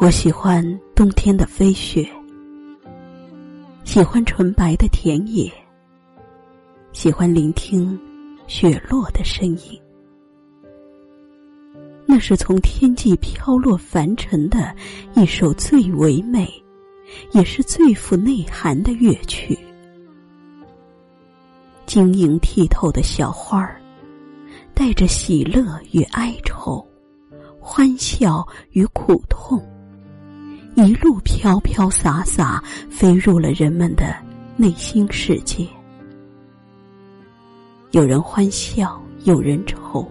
我喜欢冬天的飞雪，喜欢纯白的田野，喜欢聆听雪落的声音。那是从天际飘落凡尘的一首最唯美，也是最富内涵的乐曲。晶莹剔透的小花儿，带着喜乐与哀愁，欢笑与苦痛，一路飘飘洒洒飞入了人们的内心世界。有人欢笑，有人愁。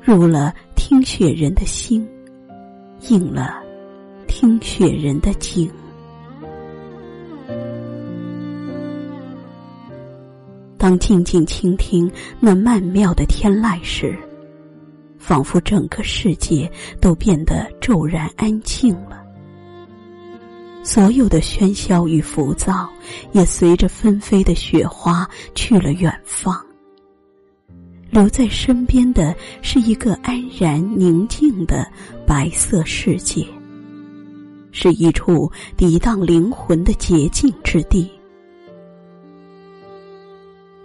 入了听雪人的心，应了听雪人的景。当静静倾听那曼妙的天籁时，仿佛整个世界都变得骤然安静了，所有的喧嚣与浮躁也随着纷飞的雪花去了远方。留在身边的是一个安然宁静的白色世界，是一处涤荡灵魂的洁净之地。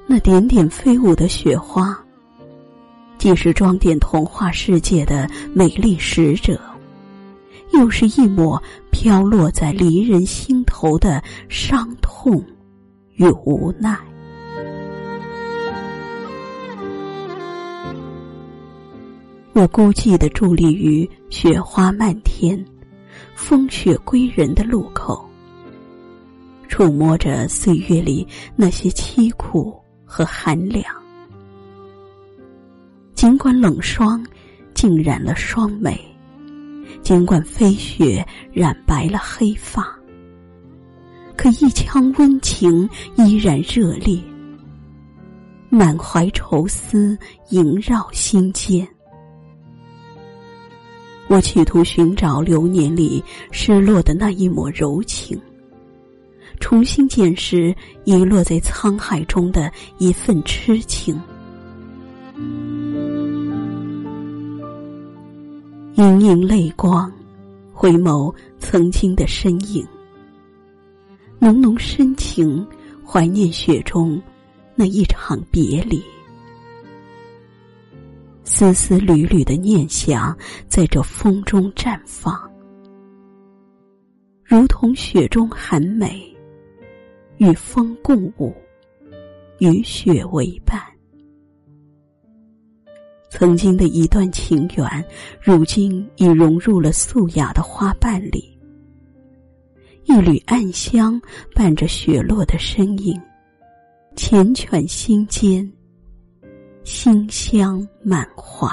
那点点飞舞的雪花，既是装点童话世界的美丽使者，又是一抹飘落在离人心头的伤痛与无奈。我孤寂的伫立于雪花漫天、风雪归人的路口，触摸着岁月里那些凄苦和寒凉。尽管冷霜浸染了双眉，尽管飞雪染白了黑发，可一腔温情依然热烈，满怀愁思萦绕心间。我企图寻找流年里失落的那一抹柔情，重新捡拾遗落在沧海中的一份痴情。盈盈泪光，回眸曾经的身影，浓浓深情，怀念雪中那一场别离。丝丝缕缕的念想，在这风中绽放，如同雪中寒梅，与风共舞，与雪为伴。曾经的一段情缘，如今已融入了素雅的花瓣里。一缕暗香伴着雪落的身影，缱绻心间。馨香满怀。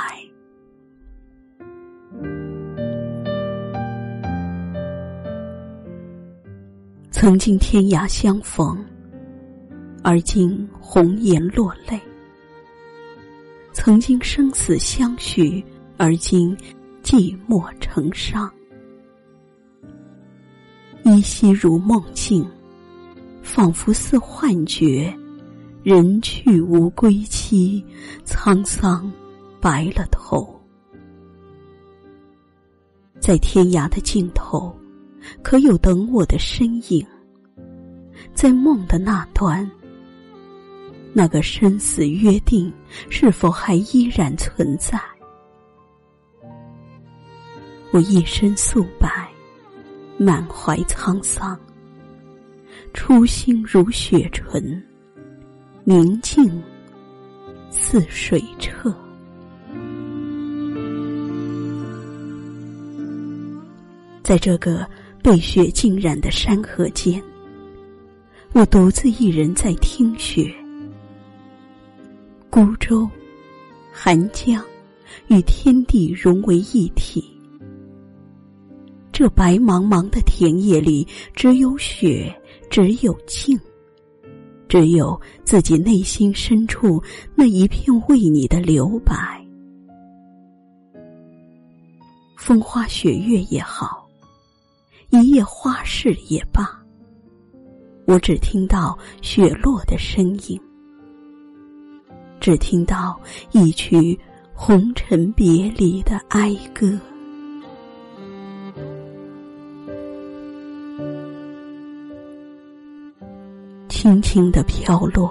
曾经天涯相逢，而今红颜落泪；曾经生死相许，而今寂寞成伤。依稀如梦境，仿佛似幻觉。人去无归期，沧桑白了头。在天涯的尽头，可有等我的身影？在梦的那端，那个生死约定是否还依然存在？我一身素白，满怀沧桑，初心如雪纯。宁静似水澈，在这个被雪浸染的山河间，我独自一人在听雪。孤舟、寒江与天地融为一体，这白茫茫的田野里，只有雪，只有静。只有自己内心深处那一片为你的留白，风花雪月也好，一夜花事也罢，我只听到雪落的声音，只听到一曲红尘别离的哀歌，轻轻的飘落，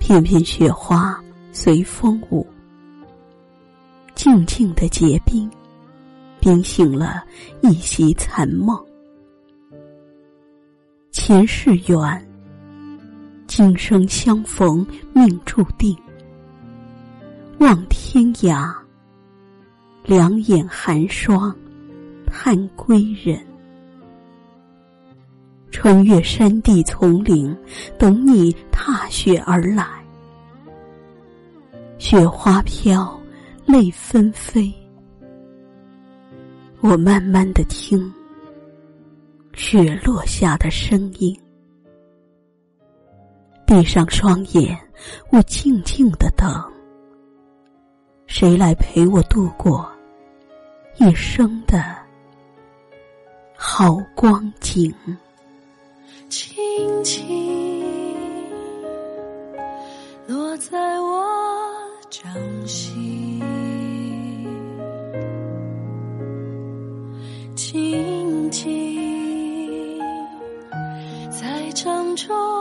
片片雪花随风舞。静静的结冰，冰醒了一袭残梦。前世缘。今生相逢命注定。望天涯，两眼寒霜，盼归人。穿越山地丛林，等你踏雪而来。雪花飘，泪纷飞。我慢慢的听，雪落下的声音。闭上双眼，我静静的等。谁来陪我度过一生的好光景？轻轻落在我掌心，静静在掌中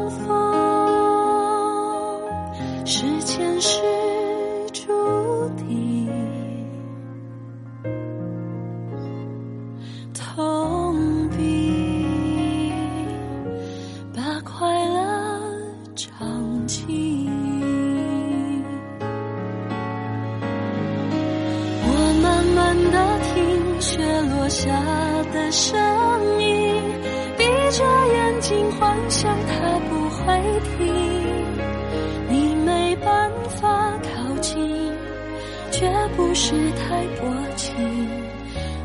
相逢是前世注定。痛笔，把快乐唱尽。我慢慢地听雪落下的声音，着眼睛幻想它不会停。你没办法靠近，绝不是太薄情。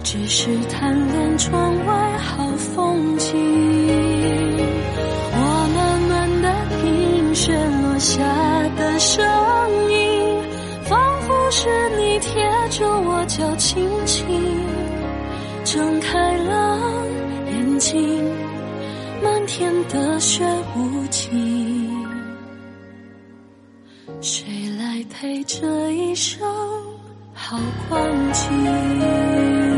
只是贪恋窗外好风景，我慢慢的听雪落下的声音，仿佛是你贴着我脚轻轻睁开了眼睛，天的雪无情，谁来陪这一生好光景？